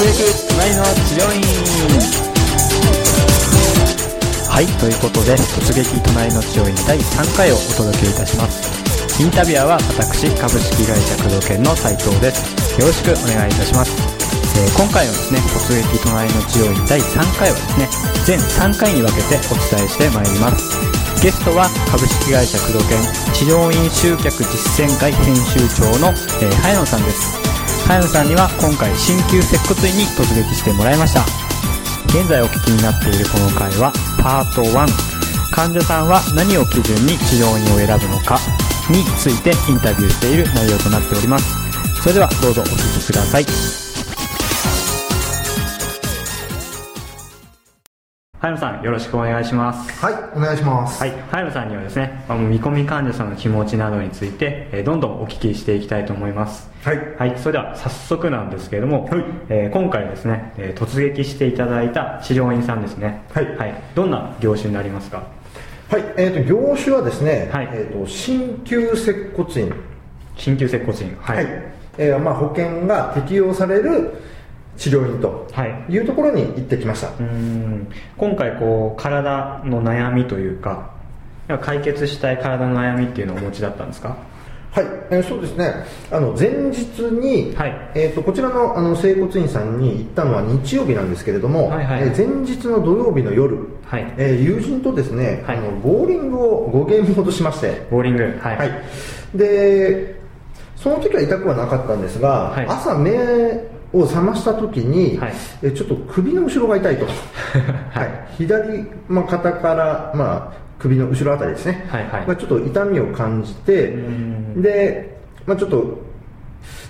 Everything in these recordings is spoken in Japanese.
隣の治療院。はいということで突撃隣の治療院第3回をお届けいたします。インタビュアーは私株式会社工藤研の斉藤です。よろしくお願いいたします。えー今回のですね突撃隣の治療院第3回はですね全3回に分けてお伝えしてまいります。ゲストは株式会社工藤研治療院集客実践会編集長の、えー早野さんです。早野さんには今回鍼灸接骨院に突撃してもらいました。現在お聞きになっているこの回はパート1患者さんは何を基準に治療院を選ぶのかについてインタビューしている内容となっております。それではどうぞお聴きください。早野さんよろしくお願いしますはい、お願いします。はい、早野さんにはですね、あの見込み患者さんの気持ちなどについて、えーどんどんお聞きしていきたいと思います。はい。はい、それでは早速なんですけれども、はいえー今回ですね、えー突撃していただいた治療院さんですね。はいどんな業種になりますか？はい、えっ、と、業種はですね、はいえっ、と、鍼灸接骨院。鍼灸接骨院。ははい。えーまあ、保険が適用される治療院とはいいうところに行ってきました。うーん今回こう、体の悩みというか、解決したい体の悩みっていうのをお持ちだったんですか？はい、えーそうですね。あの、前日に、はいえっ、と、こちらの、あの、整骨院さんに行ったのは日曜日なんですけれども、はいはいえー前日の土曜日の夜、はい。えー友人とですね、はいあの、ボーリングを5ゲームほどしまして、ボーリング。はい。はい、でその時は痛くはなかったんですが、はい朝目を覚ました時に、はい。えちょっと首の後ろが痛いと、はい、左、まあ、肩から、まあ、首の後ろあたりですね、はいはい。まあ、ちょっと痛みを感じてん。で、まあ、ちょっと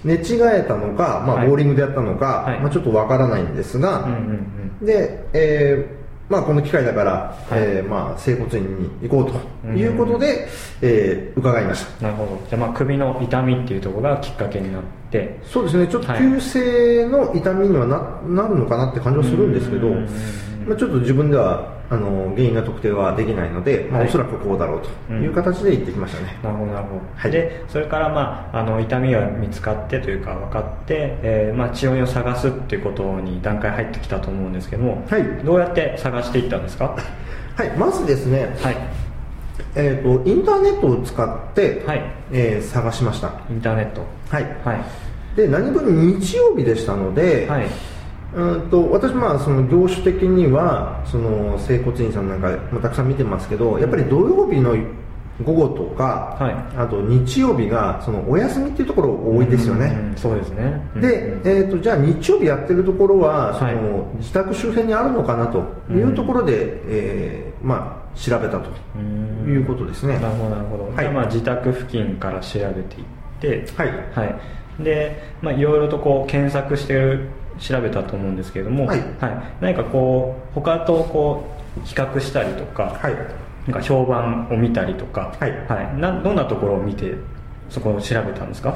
寝違えたのか、まあ、はい。ボーリングでやったのか、はい。まあ、ちょっとわからないんですが、うんうんうん。で、えーまあ、この機会だから、はい。えーまあ、整骨院に行こうということで、えー伺いました。なるほど。じゃあ、まあ、首の痛みっていうところがきっかけになって、そうですね。ちょっとはい。急性の痛みにはな,、なるのかなって感じはするんですけど、うん。まあ、ちょっと自分ではあの原因が特定はできないので、まあ、はい。おそらくこうだろうという形で行ってきましたね、なるほどなるほど、はい。でそれから、まあ、あの痛みが見つかってというか分かって、えーまあ、治療院を探すっていうことに段階入ってきたと思うんですけども、はい。どうやって探していったんですか？はい、まずですね、はい。えー、とインターネットを使って、はい。えー探しました。インターネット。はい。はい。で何分日曜日でしたので、はいうんと私まあその業種的にはその整骨院さんなんかもたくさん見てますけどやっぱり土曜日の午後とか、はい。あと日曜日がそのお休みっていうところ多いですよね、うんそうですね。で、うん。えー、とじゃあ日曜日やってるところはその、はい。自宅周辺にあるのかなというところで、えーまあ、調べたとうん。いうことですね、なるほどなるほど、はい。まあ自宅付近から調べていってはい。はい、で、まあ、いろいろとこう検索してる調べたと思うんですけれども、はい。何かこう他とこう比較したりとか、はい。なんか評判を見たりとか、はい。などんなところを見てそこを調べたんですか？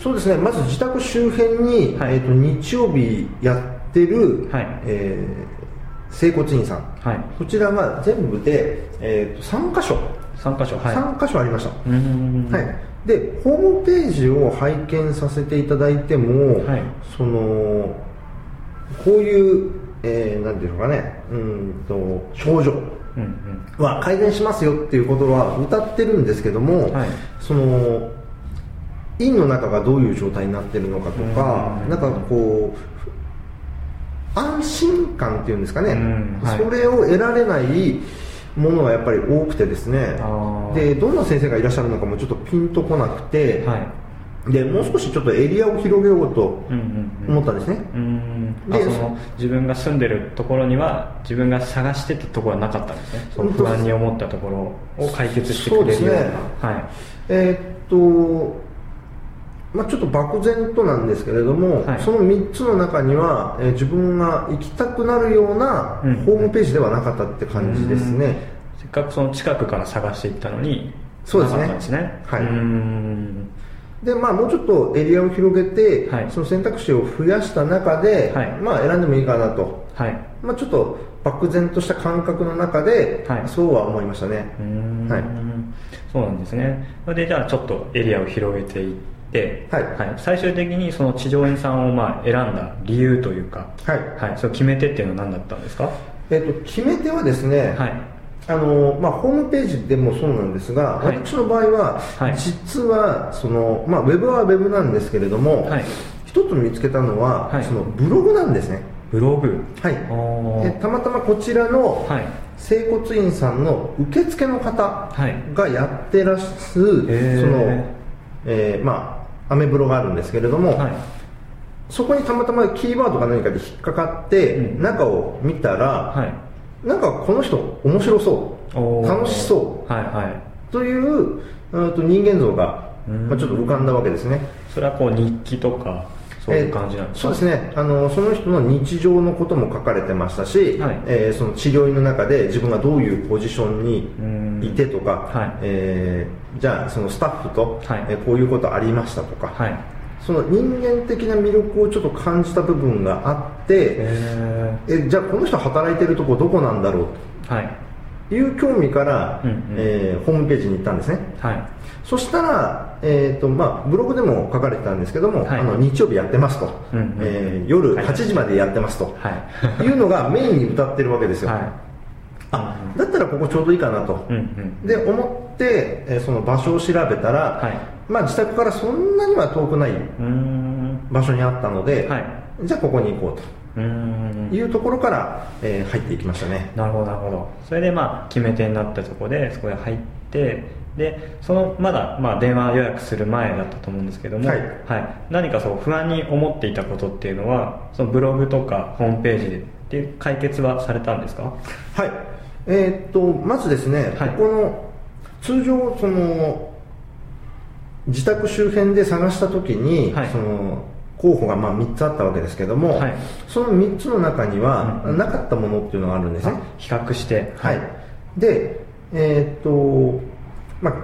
そうですね。まず自宅周辺に、はい。えー、と日曜日やってる、はい。えー整骨院さん。はい。こちらが全部で、えー、と3箇所、3箇所はい。3箇所ありました、はい、でホームページを拝見させていただいても、はい。そのこういう、えー、なんていうのかねうんと症状うんは改善しますよっていうことは歌ってるんですけども、はい。その院の中がどういう状態になってるのかとか、うん。なんかこう安心感っていうんですかね、うん。はい。それを得られないものがやっぱり多くてですね。でどんな先生がいらっしゃるのかもちょっとピンとこなくて、うんはいでもう少しちょっとエリアを広げようとうんうんうん。思ったんですね、うーんあでその自分が住んでるところには自分が探してたところはなかったんですね。不安に思ったところを解決してくれるような。ね。はい。えーっとまあ、ちょっと漠然となんですけれども、はい。その3つの中には、えー自分が行きたくなるようなうん。ホームページではなかったって感じですね、せっかくその近くから探していったのにそうですね。なかったんですね。はいでまあ、もうちょっとエリアを広げて、はい。その選択肢を増やした中で、はい。まあ、選んでもいいかなと、はい。まあ、ちょっと漠然とした感覚の中で、はい。そうは思いましたね。うーん。はい。そうなんですね。それでじゃあちょっとエリアを広げていってて、はい。最終的にその地上院さんをまあ選んだ理由というか、はい。はい、その決め手っていうのは何だったんですか？えっと決め手はですね、はいあのまあ、ホームページでもそうなんですが、はい。私の場合は、はい。実はその、まあ、ウェブはウェブなんですけれども、はい。一つ見つけたのは、はい。そのブログなんですね、ブログ。はい。たまたまこちらのはい。整骨院さんの受付の方はい。がやってらっしゃその、えーまあ、アメブロがあるんですけれども、はい。そこにたまたまキーワードか何かで引っかかって、うん。中を見たら、はいなんかこの人面白そう。楽しそう。はいはい。といううんと人間像が、うん。まあ、ちょっと浮かんだわけですね。それはこう日記とかそういう感じなんですか、えーそうですね。あのその人の日常のことも書かれてましたし、はい。えーその治療院の中で自分がどういうポジションにいてとか、はい。えーじゃあそのスタッフと、はい。えーこういうことありましたとか、はいその人間的な魅力をちょっと感じた部分があって、ええじゃあこの人働いてるとこどこなんだろう？ー、はい。という興味から、うんうん。えーホームページに行ったんですね。はい。そしたら、えーとまあ、ブログでも書かれてたんですけども、はい。あの日曜日やってますと、うんうん。えー夜はい。8時までやってますと、はい。い、うのがメインに歌ってるわけですよ、はい。あだったらここちょうどいいかなと、うんうん。で思って、えーその場所を調べたら、はいまあ、自宅からそんなには遠くない場所にあったので、はい。じゃあここに行こううーん。というところから、えー入っていきましたね。なるほどなるほど。それでまあ決め手になったところでそこで入ってでそのまだまあ電話予約する前だったと思うんですけども、はい。何かそう不安に思っていたことっていうのはそのブログとかホームページでっていう解決はされたんですか？はい。えーっとまずですね、はい。ここの通常その自宅周辺で探した時に、はい。その候補がまあ3つあったわけですけども、はい。その3つの中には、うんうん。なかったものっていうのがあるんですね、比較して。はい、でえーっとまあ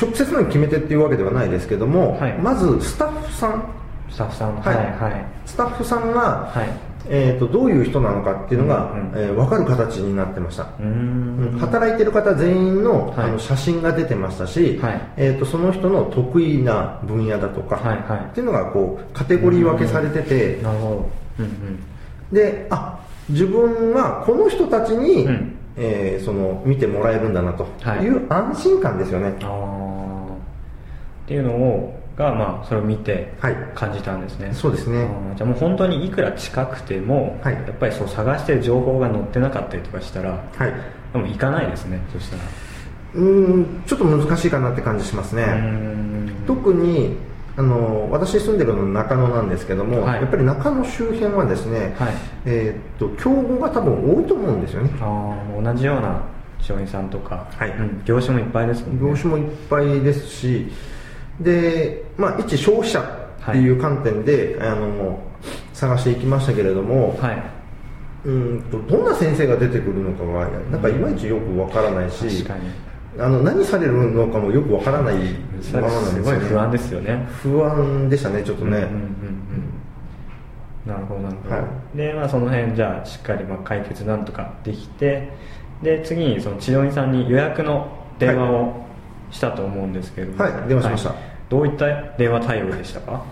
直接の決め手っていうわけではないですけども、はい。まずスタッフさん。スタッフさん。はい。はい。はい。スタッフさんが、はいえーっとどういう人なのかっていうのが、うん。うんえー分かる形になってました、うーん。働いてる方全員の,、はい。あの写真が出てましたし、はい。えー、とその人の得意な分野だとか、はいはい。っていうのがこうカテゴリー分けされてて、なるほど。うんうん。であ自分はこの人たちに、うん。えーその見てもらえるんだなとはい。いう安心感ですよね、あー。っていうのをがまあそれを見てはい。感じたんですね、そうですね。じゃあもう本当にいくら近くても、はい。やっぱりそう探してる情報が載ってなかったりとかしたらはい。でも行かないですねそしたら。うーんちょっと難しいかなって感じしますね、特にあの私住んでるの中野なんですけども、はい。やっぱり中野周辺はですね、はい。えーっと競合が多分多いと思うんですよね。ああ同じような商品さんとか、はい。うん業種もいっぱいですもんね。業種もいっぱいですしで、まあ、一消費者っていう観点で、あの探していきましたけれども、はい。うんとどんな先生が出てくるのかがなんかいまいちよくわからないし確かに。あの何されるのかもよくわからないままなんですすよね。不安ですよね。不安でしたねちょっとね、うんうんうんうん。なるほどなるほど、はでまあその辺じゃあしっかりまあ解決なんとかできてで次にその治療院さんに予約の電話をしたと思うんですけれども。はい電話しましたどういった電話対応でしたか？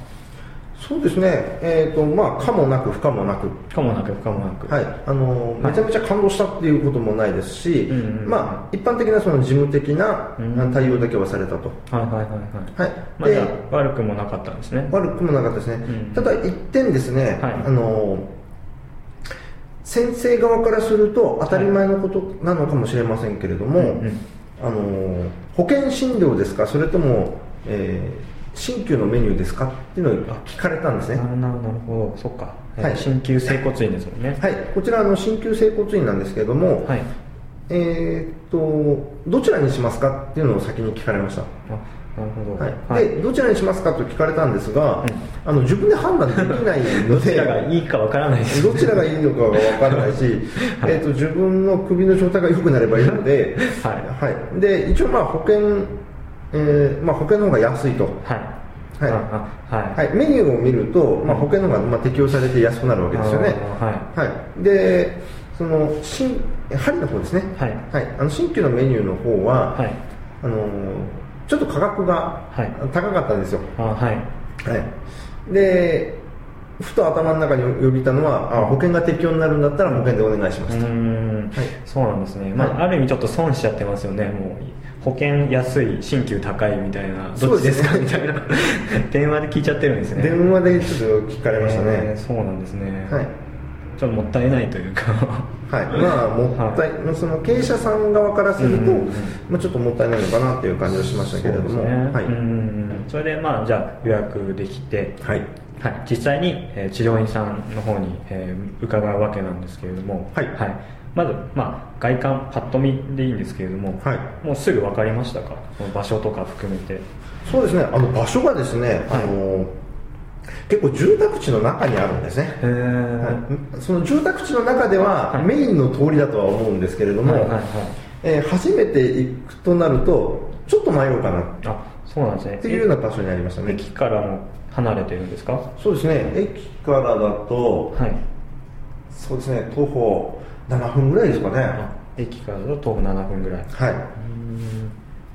そうですね。えっ、とまあ可もなく不可もなく。かもなく不可もなく。はい、あのめちゃめちゃ感動したっていうこともないですし、うんうんうんまあ、一般的なその事務的なうん対応だけはされたと、はいはいはいはい。はい。まあ、じゃであ悪くもなかったんですね。悪くもなかったですね、うん。ただ一点ですね、はい。あの先生側からすると当たり前のことなのかもしれませんけれども、うんうん。あの保険診療ですか？それとも、えー新旧のメニューですか？っていうのを聞かれたんですね。なるほどなるほど。そっか、えーはい。鍼灸整骨院ですもんね。はい。こちらあの鍼灸整骨院なんですけれども、はい。えーっとどちらにしますか？っていうのを先に聞かれましたはい、でどちらにしますかと聞かれたんですが、あの自分で判断できないの どちでらがいいかわからないですどちらがいいのかが分からないし、はい。えー、と自分の首の状態が良くなればいいので,、はい。はい、で一応まあ保険、えーまあ、保険の方が安いと、はい。はい。はい。はい、メニューを見ると、まあ、保険の方がまあ適用されて安くなるわけですよね、はい。はい、でその新針の方ですね、はい。あの新旧のメニューの方は、はい。あのーちょっと価格がはい。高かったんですよ、あはい。はい、でふと頭の中によぎったのはあ保険が適用になるんだったら保険でお願いしますと、うん。はい。そうなんですね、まあはい。ある意味ちょっと損しちゃってますよね。もう保険安い新旧高いみたいなどっちですかみたいな。電話で聞いちゃってるんですね。電話でちょっと聞かれましたね、えーそうなんですね、はいちょっともったいないというか。はい、まあもったい、その経営者さん側からすると、うんうんうん。まあ、ちょっともったいないのかなっていう感じはしましたけれども、ね。はい、それでまあじゃあ予約できて、はい、はい、実際に、えー治療院さんの方に、えー伺うわけなんですけれども、はい。まず、まあ、外観パッと見でいいんですけれども、はい。もうすぐ分かりましたか？場所とか含めて。そうですね、あの場所がですね、あの結構住宅地の中にあるんですね。はい。その住宅地の中でははい。メインの通りだとは思うんですけれども、はいはいはい。えー初めて行くとなるとちょっと迷うかな。っあそうなんですね。ていうような場所にありましたね。駅からも離れてるんですか？はそうですね。駅からだと、い。そうですね。徒歩7分ぐらいですかね。あ駅からだと徒歩7分ぐらい。はい、うん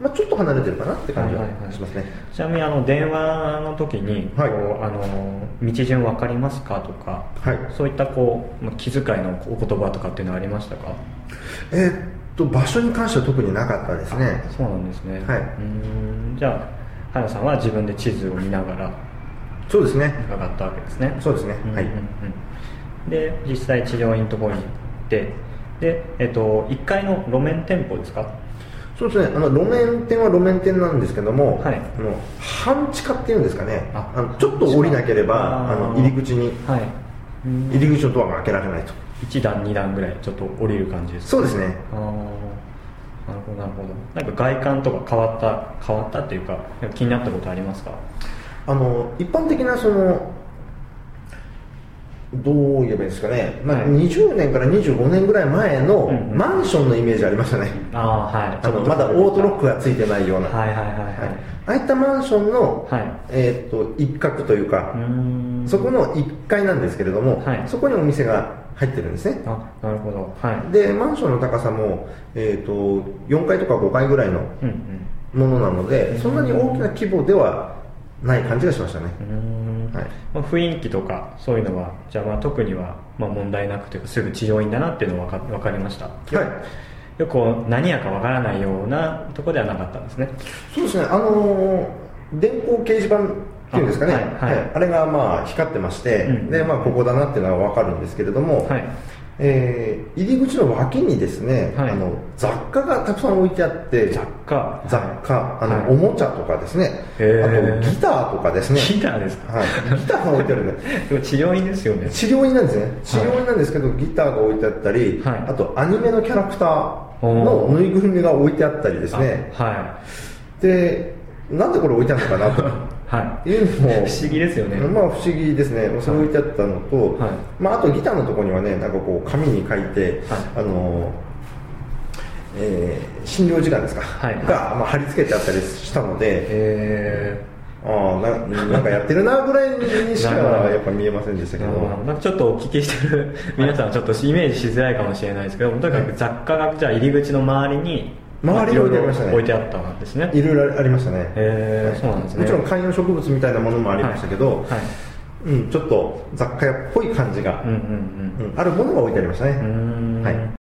まあ、ちょっと離れてるかなって感じははいはいはい。しますね、ちなみにあの電話の時に、はい。こうあの道順分かりますかとか、はい。そういったこうまあ気遣いのお言葉とかっていうのはありましたか？えーっと場所に関しては特になかったですね。そうなんですね。はい。うーん。じゃあ早野さんは自分で地図を見ながらそうですね。伺ったわけですね。そうですね。はいうんうん。うんで実際治療院のところに行ってで、えっと、1階の路面店舗ですか？そうですね。あの路面店は路面店なんですけども、はい。あの半地下っていうんですかね。ああのちょっと降りなければあの入り口にはい。うん入り口のドアが開けられないと。1段2段ぐらいちょっと降りる感じですか？そうですね。ああなるほどなるほど。なんか外観とか変わった変わったっていうか気になったことありますか？あの一般的なそのどう言えばいいんですかね、まあはい。20年から25年ぐらい前のうんうん。マンションのイメージありましたね、ああはい。あのまだオートロックがついてないような、はいはいはいはい、はい。ああいったマンションの、はい。えー、と一角というかそこの1階なんですけれども、はい。そこにお店が入ってるんですね。あなるほど。はい。でマンションの高さも、えー、と4階とか5階ぐらいのうんうん。ものなのでそんなに大きな規模ではない感じがしましたね、はい。まあ、雰囲気とかそういうのはじゃあまあ特にはまあ問題なくというかすぐ治療院だなっていうのは分かりました。はい。よく何やか分からないようなところではなかったんですね。そうですね、あのー電光掲示板っていうんですかね、ああ,、はい。はい。あれがまあ光ってまして、うん。でまあ、ここだなっていうのは分かるんですけれども、はいえー入り口の脇にですね、はい。あの雑貨がたくさん置いてあって、雑貨。雑貨、あのはい。おもちゃとかですね、あとギターとかですね、ギターですか、はい、ギターが置いてあるんで でも治療院ですよね。治療院なんですね。治療院なんですけど、ギターが置いてあったり、はい。あとアニメのキャラクターのぬいぐるみが置いてあったりですね。あはでなんでこれ置いてあるのかなと。い はい。いうのも不思議ですよね。まあ不思議ですね。それ置いてあったのと、はい。まあ、あとギターのところにはねなんかこう紙に書いて、はい。あのえー診療時間ですか、はい。が、まあ、貼り付けてあったりしたので、えああななんかやってるなぐらいにしかやっぱ見えませんでしたー、けど、なんかちょっとお聞きしてる皆さんはちょっとイメージしづらいかもしれないですけどとにかく雑貨がじゃあ入り口の周りに周りに置いてありましたね。置いてあったんですね。いろいろありましたね、そうなんですね。もちろん観葉植物みたいなものもありましたけど、はい。はい。うん、ちょっと雑貨屋っぽい感じが、うんうんうん。あるものが置いてありましたね、はい